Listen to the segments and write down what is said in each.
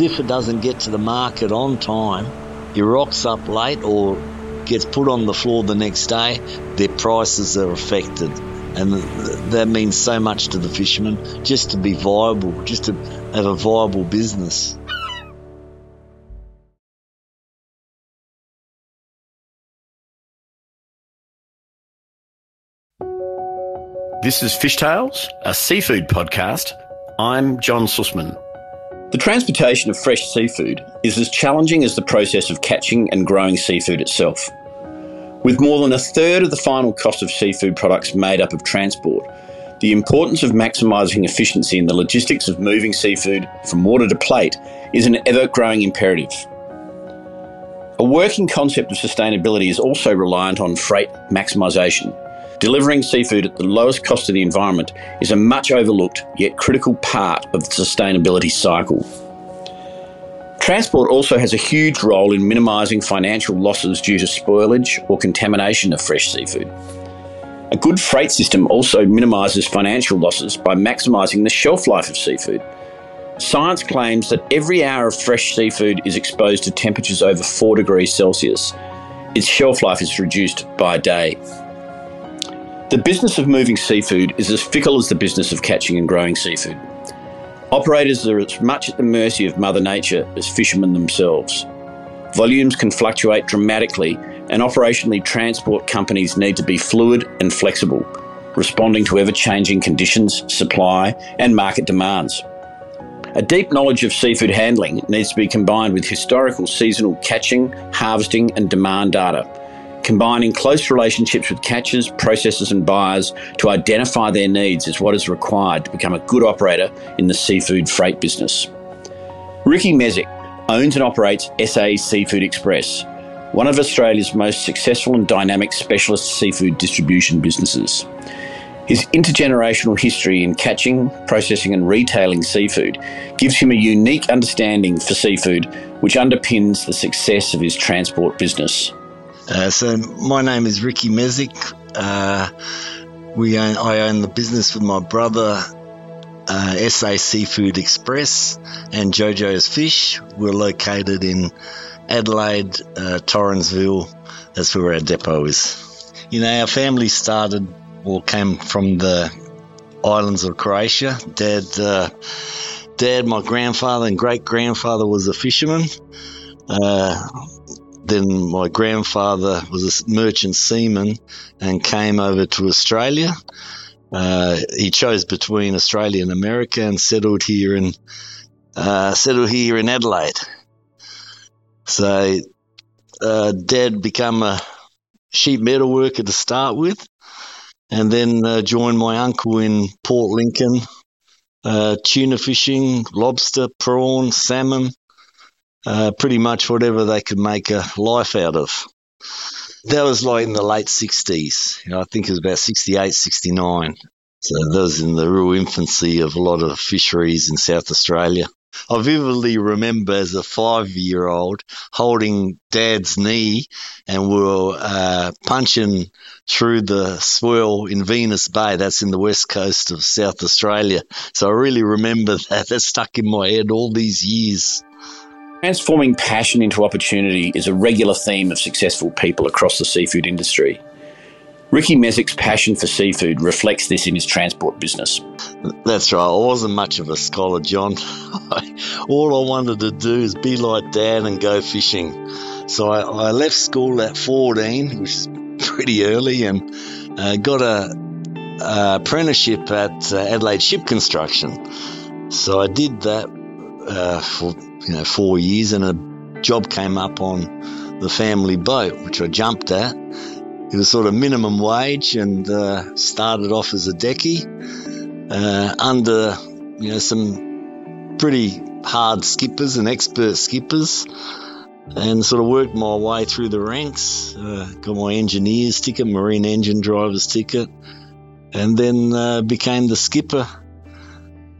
If it doesn't get to the market on time, it rocks up late or gets put on the floor the next day, their prices are affected. And that means so much to the fishermen just to be viable, just to have a viable business. This is Fish Tales, a seafood podcast. I'm John Sussman. The transportation of fresh seafood is as challenging as the process of catching and growing seafood itself. With more than a third of the final cost of seafood products made up of transport, the importance of maximising efficiency in the logistics of moving seafood from water to plate is an ever growing imperative. A working concept of sustainability is also reliant on freight maximisation Delivering seafood at the lowest cost to the environment is a much overlooked yet critical part of the sustainability cycle. Transport also has a huge role in minimising financial losses due to spoilage or contamination of fresh seafood. A good freight system also minimises financial losses by maximising the shelf life of seafood. Science claims that every hour of fresh seafood is exposed to temperatures over 4 degrees Celsius. Its shelf life is reduced by a day. The business of moving seafood is as fickle as the business of catching and growing seafood. Operators are as much at the mercy of Mother Nature as fishermen themselves. Volumes can fluctuate dramatically, and operationally, transport companies need to be fluid and flexible, responding to ever changing conditions, supply, and market demands. A deep knowledge of seafood handling needs to be combined with historical seasonal catching, harvesting, and demand data Combining close relationships with catchers, processors, and buyers to identify their needs is what is required to become a good operator in the seafood freight business. Ricky Mezek owns and operates SA Seafood Express, one of Australia's most successful and dynamic specialist seafood distribution businesses. His intergenerational history in catching, processing, and retailing seafood gives him a unique understanding for seafood, which underpins the success of his transport business. Uh, so my name is Ricky Mezek. Uh, we own, I own the business with my brother, uh, SA Seafood Express and JoJo's Fish. We're located in Adelaide, uh, Torrensville. That's where our depot is. You know, our family started or came from the islands of Croatia. Dad, uh, Dad, my grandfather and great grandfather was a fisherman. Then my grandfather was a merchant seaman and came over to Australia. Uh, he chose between Australia and America and settled here in uh, settled here in Adelaide. So, uh, Dad became a sheet metal worker to start with, and then uh, joined my uncle in Port Lincoln, uh, tuna fishing, lobster, prawn, salmon, uh, pretty much whatever they could make a life out of. That was like in the late 60s. You know, I think it was about 68, 69. So that was in the real infancy of a lot of fisheries in South Australia. I vividly remember as a five year old holding dad's knee and we were uh, punching through the swirl in Venus Bay. That's in the west coast of South Australia. So I really remember that. That stuck in my head all these years. Transforming passion into opportunity is a regular theme of successful people across the seafood industry. Ricky Mezek's passion for seafood reflects this in his transport business. That's right. I wasn't much of a scholar, John. All I wanted to do is be like Dad and go fishing. So I, I left school at 14, which is pretty early, and uh, got a, a, apprenticeship at uh, Adelaide Ship Construction. So I did that uh, for you know four years, and a job came up on the family boat, which I jumped at. It was sort of minimum wage, and uh, started off as a decky uh, under you know some pretty hard skippers and expert skippers. And sort of worked my way through the ranks, uh, got my engineer's ticket, marine engine driver's ticket, and then uh, became the skipper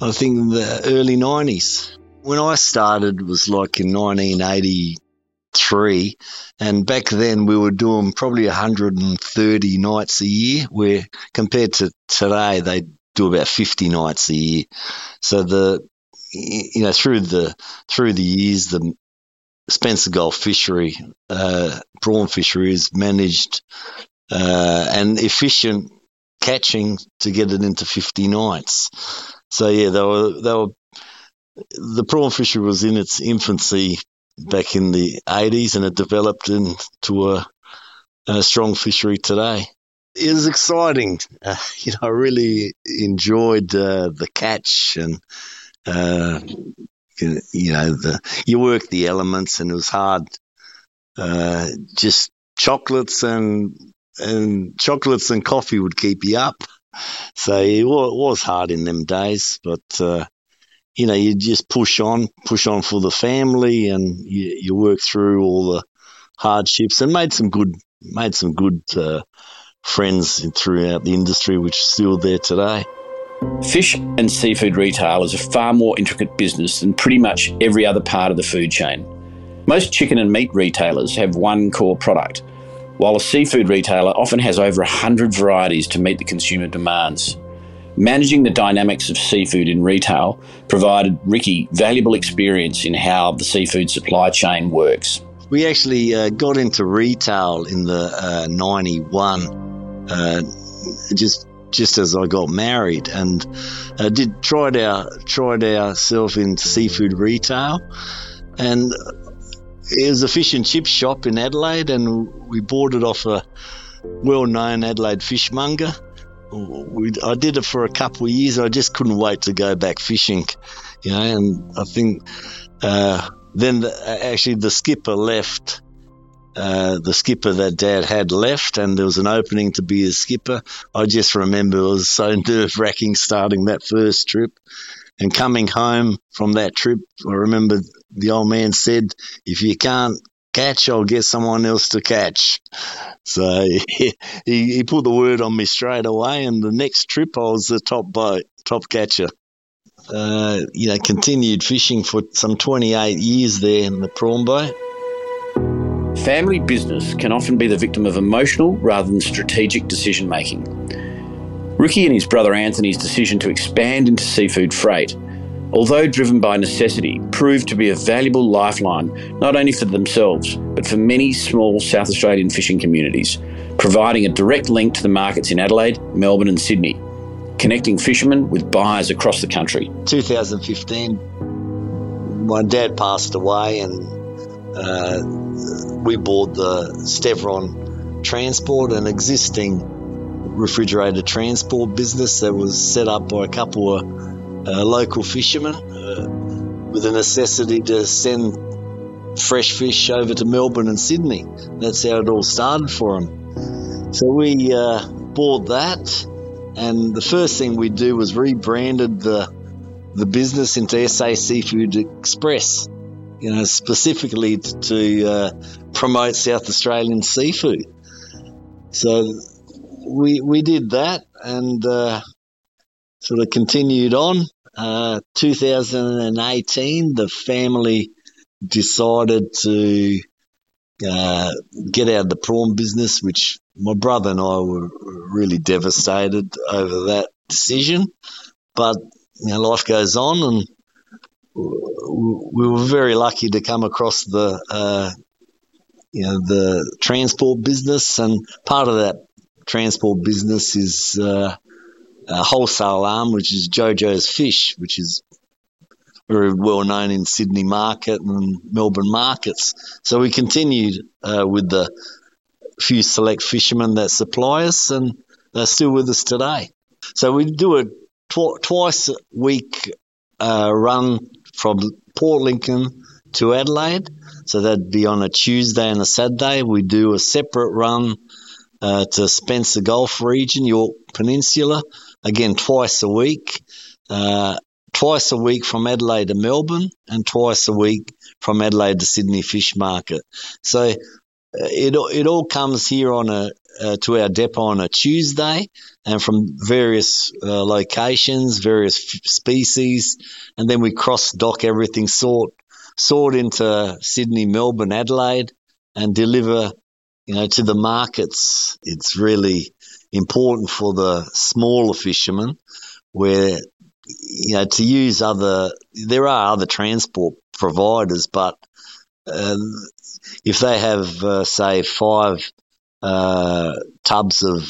I think in the early 90s when I started was like in 1983, and back then we were doing probably 130 nights a year, where compared to today they do about 50 nights a year. So the you know, through the through the years, the Spencer Gulf fishery, uh, prawn fishery is managed uh, and efficient catching to get it into 50 nights. So yeah, they were they were the prawn fishery was in its infancy back in the 80s and it developed into a, a strong fishery today. It was exciting. Uh, you know, I really enjoyed uh, the catch and uh, you know the you work the elements and it was hard. Uh, just chocolates and and chocolates and coffee would keep you up. So it was hard in them days, but uh, you know you just push on, push on for the family, and you, you work through all the hardships and made some good made some good uh, friends throughout the industry, which is still there today. Fish and seafood retail is a far more intricate business than pretty much every other part of the food chain. Most chicken and meat retailers have one core product, while a seafood retailer often has over 100 varieties to meet the consumer demands. Managing the dynamics of seafood in retail provided Ricky valuable experience in how the seafood supply chain works. We actually uh, got into retail in the uh, 91, uh, just just as I got married, and uh, did tried our tried ourselves in seafood retail, and it was a fish and chip shop in Adelaide, and we bought it off a well-known Adelaide fishmonger. I did it for a couple of years. I just couldn't wait to go back fishing, you know. And I think uh, then the, actually the skipper left uh, the skipper that dad had left and there was an opening to be a skipper. I just remember it was so nerve wracking starting that first trip and coming home from that trip. I remember the old man said, if you can't catch, I'll get someone else to catch. So he, he put the word on me straight away. And the next trip, I was the top boat, top catcher. Uh, you know, continued fishing for some 28 years there in the prawn boat. Family business can often be the victim of emotional rather than strategic decision making. Ricky and his brother Anthony's decision to expand into seafood freight, although driven by necessity, proved to be a valuable lifeline not only for themselves but for many small South Australian fishing communities, providing a direct link to the markets in Adelaide, Melbourne, and Sydney, connecting fishermen with buyers across the country. 2015, my dad passed away and uh, we bought the Stevron Transport, an existing refrigerated transport business that was set up by a couple of local fishermen uh, with a necessity to send fresh fish over to Melbourne and Sydney. That's how it all started for them. So we uh, bought that, and the first thing we do was rebranded the the business into SA Seafood Express you know, specifically to uh, promote South Australian seafood. So we we did that and uh, sort of continued on. Uh, 2018, the family decided to uh, get out of the prawn business, which my brother and I were really devastated over that decision. But you know, life goes on, and we were very lucky to come across the uh, you know the transport business, and part of that transport business is uh, wholesale arm, which is JoJo's Fish, which is very well known in Sydney market and Melbourne markets. So we continued uh, with the few select fishermen that supply us, and they're still with us today. So we do a tw- twice a week uh, run from Port Lincoln to Adelaide. So that'd be on a Tuesday and a Saturday. We do a separate run uh, to Spencer Gulf region, Yorke Peninsula, again twice a week. Uh, twice a week from Adelaide to Melbourne, and twice a week from Adelaide to Sydney Fish Market. So uh, it it all comes here on a uh, to our depot on a Tuesday, and from various uh, locations, various f- species, and then we cross dock everything, sort sort into Sydney, Melbourne, Adelaide, and deliver, you know, to the markets. It's really important for the smaller fishermen, where you know, to use other, there are other transport providers, but um, if they have, uh, say, five uh, tubs of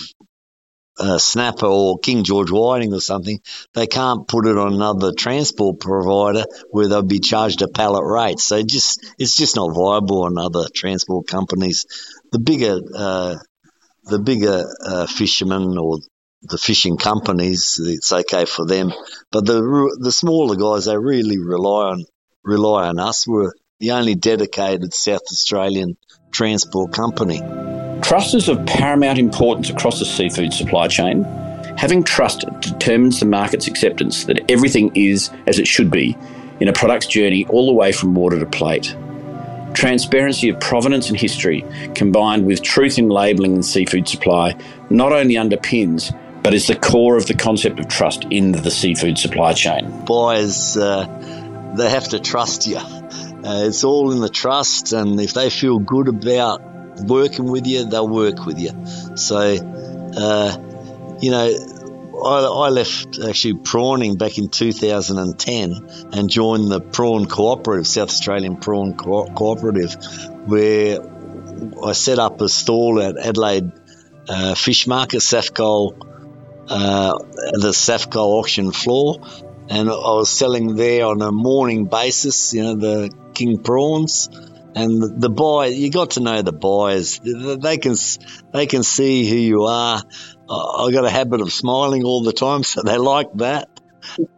uh, snapper or King George whiting or something, they can't put it on another transport provider where they'll be charged a pallet rate. So just it's just not viable on other transport companies. The bigger uh, the bigger uh, fishermen or the fishing companies, it's okay for them. But the the smaller guys, they really rely on rely on us. We're the only dedicated South Australian transport company. Trust is of paramount importance across the seafood supply chain. Having trust determines the market's acceptance that everything is as it should be in a product's journey all the way from water to plate. Transparency of provenance and history, combined with truth in labelling and seafood supply, not only underpins but is the core of the concept of trust in the seafood supply chain. Buyers, uh, they have to trust you. Uh, it's all in the trust, and if they feel good about working with you, they'll work with you. So, uh, you know, I, I, left actually prawning back in 2010 and joined the Prawn Cooperative, South Australian Prawn Co- Cooperative, where I set up a stall at Adelaide uh, Fish Market, Safcol, uh, the Safcol auction floor. And I was selling there on a morning basis, you know, the king prawns. And the buy you got to know the buyers. They can they can see who you are i got a habit of smiling all the time so they like that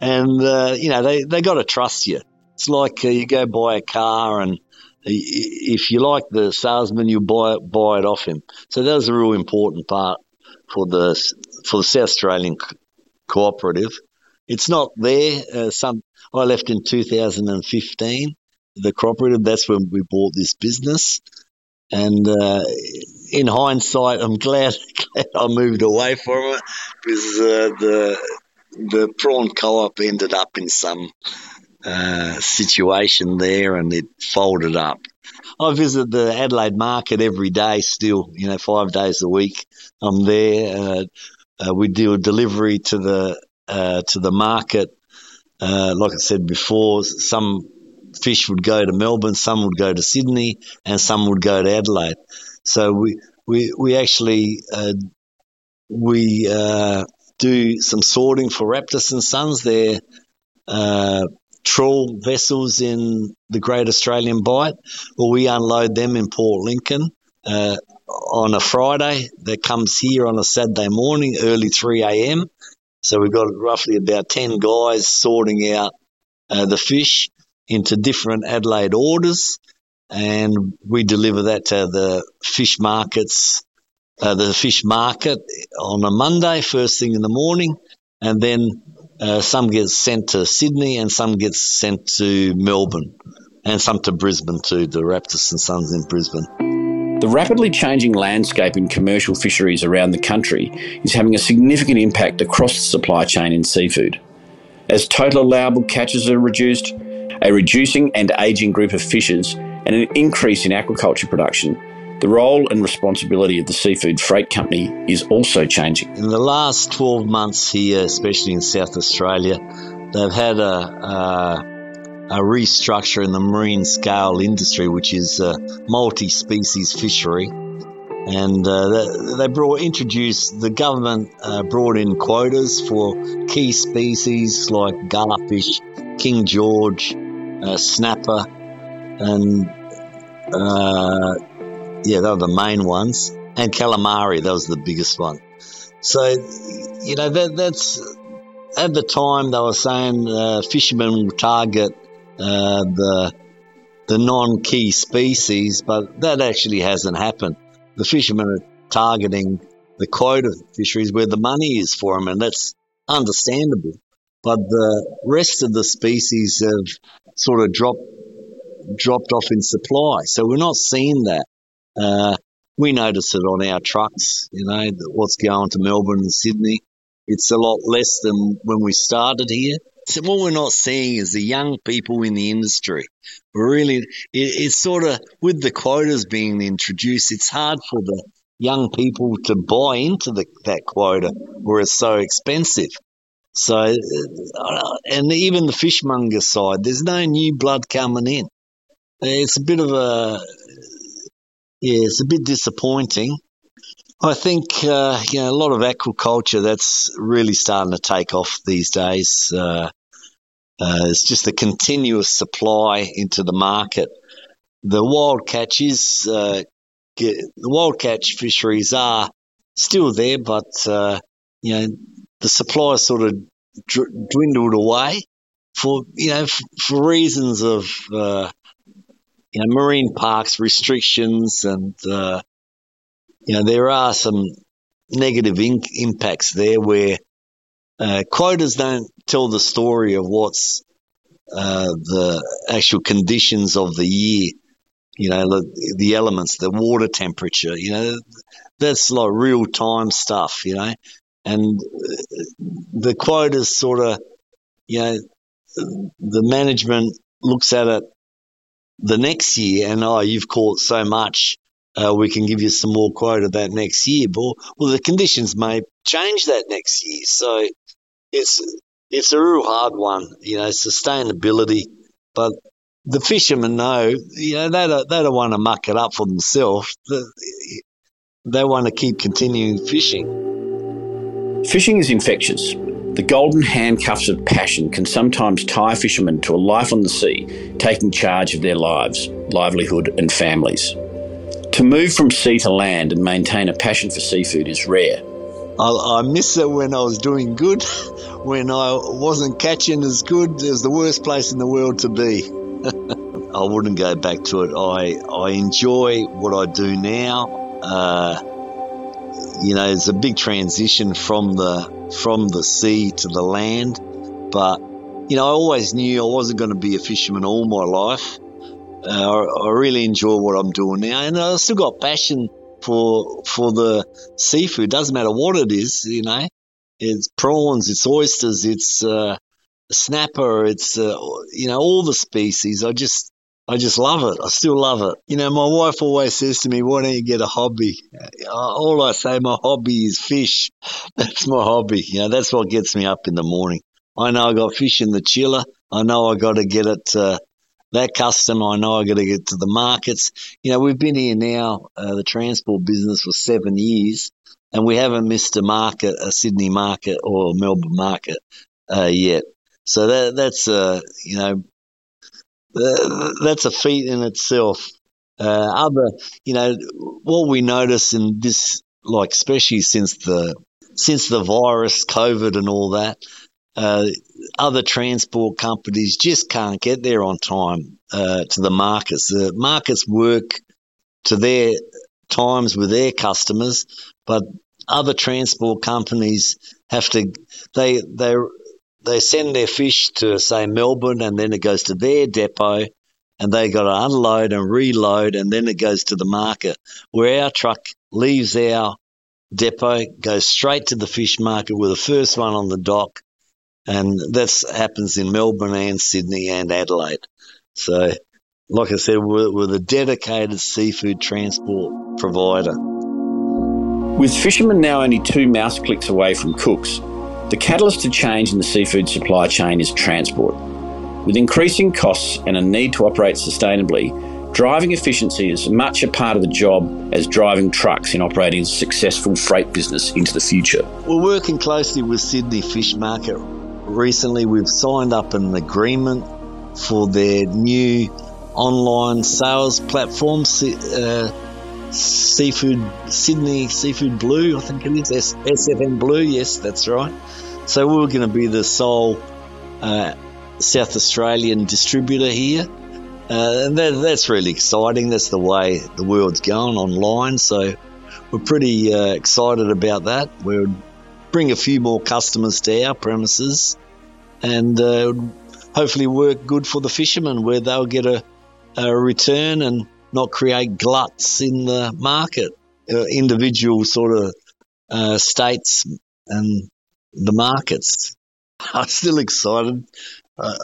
and uh, you know they they got to trust you it's like uh, you go buy a car and if you like the salesman you buy it, buy it off him so that was a real important part for the for the south australian cooperative it's not there uh, some i left in 2015 the cooperative. That's when we bought this business. And uh, in hindsight, I'm glad, glad, I moved away from it because uh, the the prawn co-op ended up in some uh, situation there, and it folded up. I visit the Adelaide market every day, still, you know, five days a week. I'm there. Uh, uh, we do a delivery to the uh, to the market. like I said before, some fish would go to Melbourne, some would go to Sydney, and some would go to Adelaide. So we we we actually uh, we uh, do some sorting for Raptis and Sons. They're uh, trawl vessels in the Great Australian Bight. Well, we unload them in Port Lincoln uh, on a Friday. That comes here on a Saturday morning, early 3 a.m. So we've got roughly about 10 guys sorting out uh, the fish into different Adelaide orders, and we deliver that to the fish markets, uh, the fish market on a Monday, first thing in the morning, and then uh, some gets sent to Sydney and some gets sent to Melbourne and some to Brisbane too, the Raptis and Sons in Brisbane. The rapidly changing landscape in commercial fisheries around the country is having a significant impact across the supply chain in seafood. As total allowable catches are reduced, a reducing and ageing group of fishers, and an increase in aquaculture production, the role and responsibility of the Seafood Freight Company is also changing. In the last 12 months here, especially in South Australia, they've had a, a, a restructure in the marine scale industry, which is a multi species fishery. And uh, they brought introduced the government uh, brought in quotas for key species like garfish, king George, uh, snapper, and uh, yeah, they were the main ones, and calamari. That was the biggest one. So, you know, that, that's at the time they were saying uh, fishermen will target uh, the the non-key species, but that actually hasn't happened. The fishermen are targeting the quota fisheries where the money is for them, and that's understandable. But the rest of the species have sort of dropped dropped off in supply. So we're not seeing that. Uh, we notice it on our trucks, you know, what's going to Melbourne and Sydney. It's a lot less than when we started here. So what we're not seeing is the young people in the industry. Really, it, it's sort of with the quotas being introduced, it's hard for the young people to buy into the, that quota where it's so expensive. So, uh, and even the fishmonger side, there's no new blood coming in. It's a bit of a, yeah, it's a bit disappointing. I think uh, you know a lot of aquaculture that's really starting to take off these days. Uh, uh, it's just a continuous supply into the market. The wild catches, uh, get, the wild catch fisheries are still there, but uh, you know the supply sort of dwindled away for you know f- for reasons of uh, you know marine parks restrictions and you know, there are some negative in- impacts there where uh, quotas don't tell the story of what's uh, the actual conditions of the year. You know, the, the elements, the water temperature. You know, that's like real time stuff. You know, and the quotas sort of, you know, the management looks at it the next year and oh, you've caught so much uh, we can give you some more quota that next year. But well, the conditions may change that next year, so it's it's a real hard one, you know, sustainability. But the fishermen know, you know, they don't, they don't want to muck it up for themselves. They want to keep continuing fishing. Fishing is infectious. The golden handcuffs of passion can sometimes tie fishermen to a life on the sea, taking charge of their lives, livelihood, and families. To move from sea to land and maintain a passion for seafood is rare. I, I miss it when I was doing good. When I wasn't catching as good, it was the worst place in the world to be. I wouldn't go back to it. I, I enjoy what I do now. Uh, you know, it's a big transition from the from the sea to the land, but you know, I always knew I wasn't going to be a fisherman all my life. Uh, I, really enjoy what I'm doing now, and I still got passion for for the seafood. Doesn't matter what it is, you know. It's prawns, it's oysters, it's uh, snapper, it's uh, you know all the species. I just I just love it. I still love it. You know, my wife always says to me, "Why don't you get a hobby?" Uh, all I say, my hobby is fish. That's my hobby. You know, that's what gets me up in the morning. I know I got fish in the chiller. I know I got to get it. to that customer, I know I got to get to the markets. You know, we've been here now, uh, the transport business for seven years, and we haven't missed a market, a Sydney market or a Melbourne market uh, yet. So that that's a you know uh, that's a feat in itself. Uh, other, you know, what we notice in this, like especially since the since the virus, COVID, and all that, uh, other transport companies just can't get there on time uh, to the markets. The markets work to their times with their customers, but other transport companies have to they they they send their fish to say Melbourne and then it goes to their depot and they got to unload and reload and then it goes to the market where our truck leaves our depot goes straight to the fish market with the first one on the dock and that happens in Melbourne and Sydney and Adelaide. So, like I said, we're, we're the dedicated seafood transport provider. With fishermen now only two mouse clicks away from cooks, the catalyst to change in the seafood supply chain is transport. With increasing costs and a need to operate sustainably, driving efficiency is much a part of the job as driving trucks in operating a successful freight business into the future. We're working closely with Sydney Fish Market recently we've signed up an agreement for their new online sales platform, uh, Seafood Sydney Seafood Blue, I think it is S- SFM Blue. Yes, that's right. So we're going to be the sole uh, South Australian distributor here. Uh, and that, that's really exciting. That's the way the world's going online. So we're pretty uh, excited about that. We're bring a few more customers to our premises and uh, hopefully work good for the fishermen where they'll get a, a return and not create gluts in the market, uh, individual sort of uh, states and the markets. I'm still excited. Uh,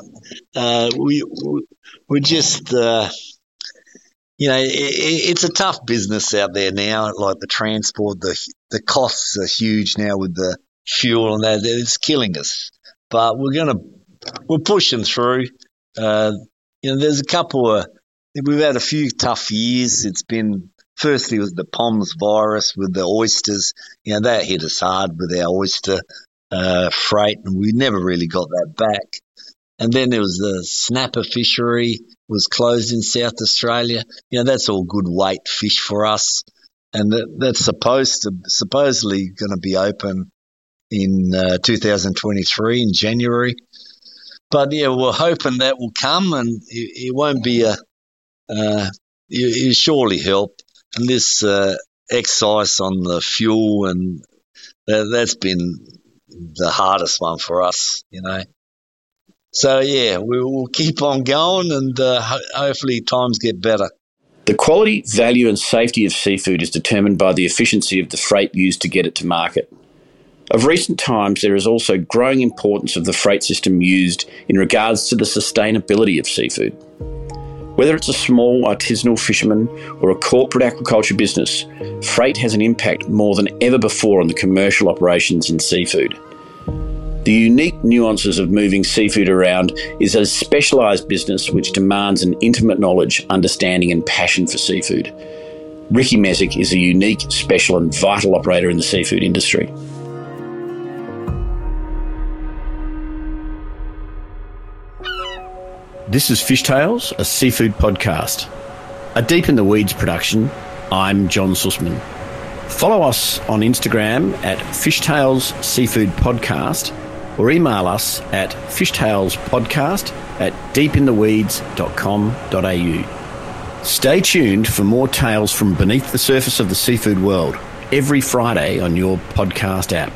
uh, we we just uh, you know it, it's a tough business out there now. Like the transport, the the costs are huge now with the fuel and that. It's killing us. But we're to, we're pushing through. Uh, you know, there's a couple of, we've had a few tough years. It's been, firstly with the POMS virus with the oysters. You know, that hit us hard with our oyster uh, freight, and we never really got that back. And then there was the snapper fishery was closed in South Australia. You know, that's all good weight fish for us. And that, that's supposed to, supposedly going to be open in uh, 2023 in January. But yeah, we're hoping that will come and it, it won't be a, uh, will surely help. And this uh, excise on the fuel and that, that's been the hardest one for us, you know. So yeah, we will keep on going, and uh, hopefully times get better. The quality, value, and safety of seafood is determined by the efficiency of the freight used to get it to market. Of recent times, there is also growing importance of the freight system used in regards to the sustainability of seafood. Whether it's a small artisanal fisherman or a corporate aquaculture business, freight has an impact more than ever before on the commercial operations in seafood. The unique nuances of moving seafood around is a specialised business which demands an intimate knowledge, understanding, and passion for seafood. Ricky Mezek is a unique, special, and vital operator in the seafood industry. This is Fish Tales, a seafood podcast. A Deep in the Weeds production. I'm John Sussman. Follow us on Instagram at Fishtales Seafood Podcast or email us at fishtalespodcast at deepintheweeds.com.au. Stay tuned for more tales from beneath the surface of the seafood world every Friday on your podcast app.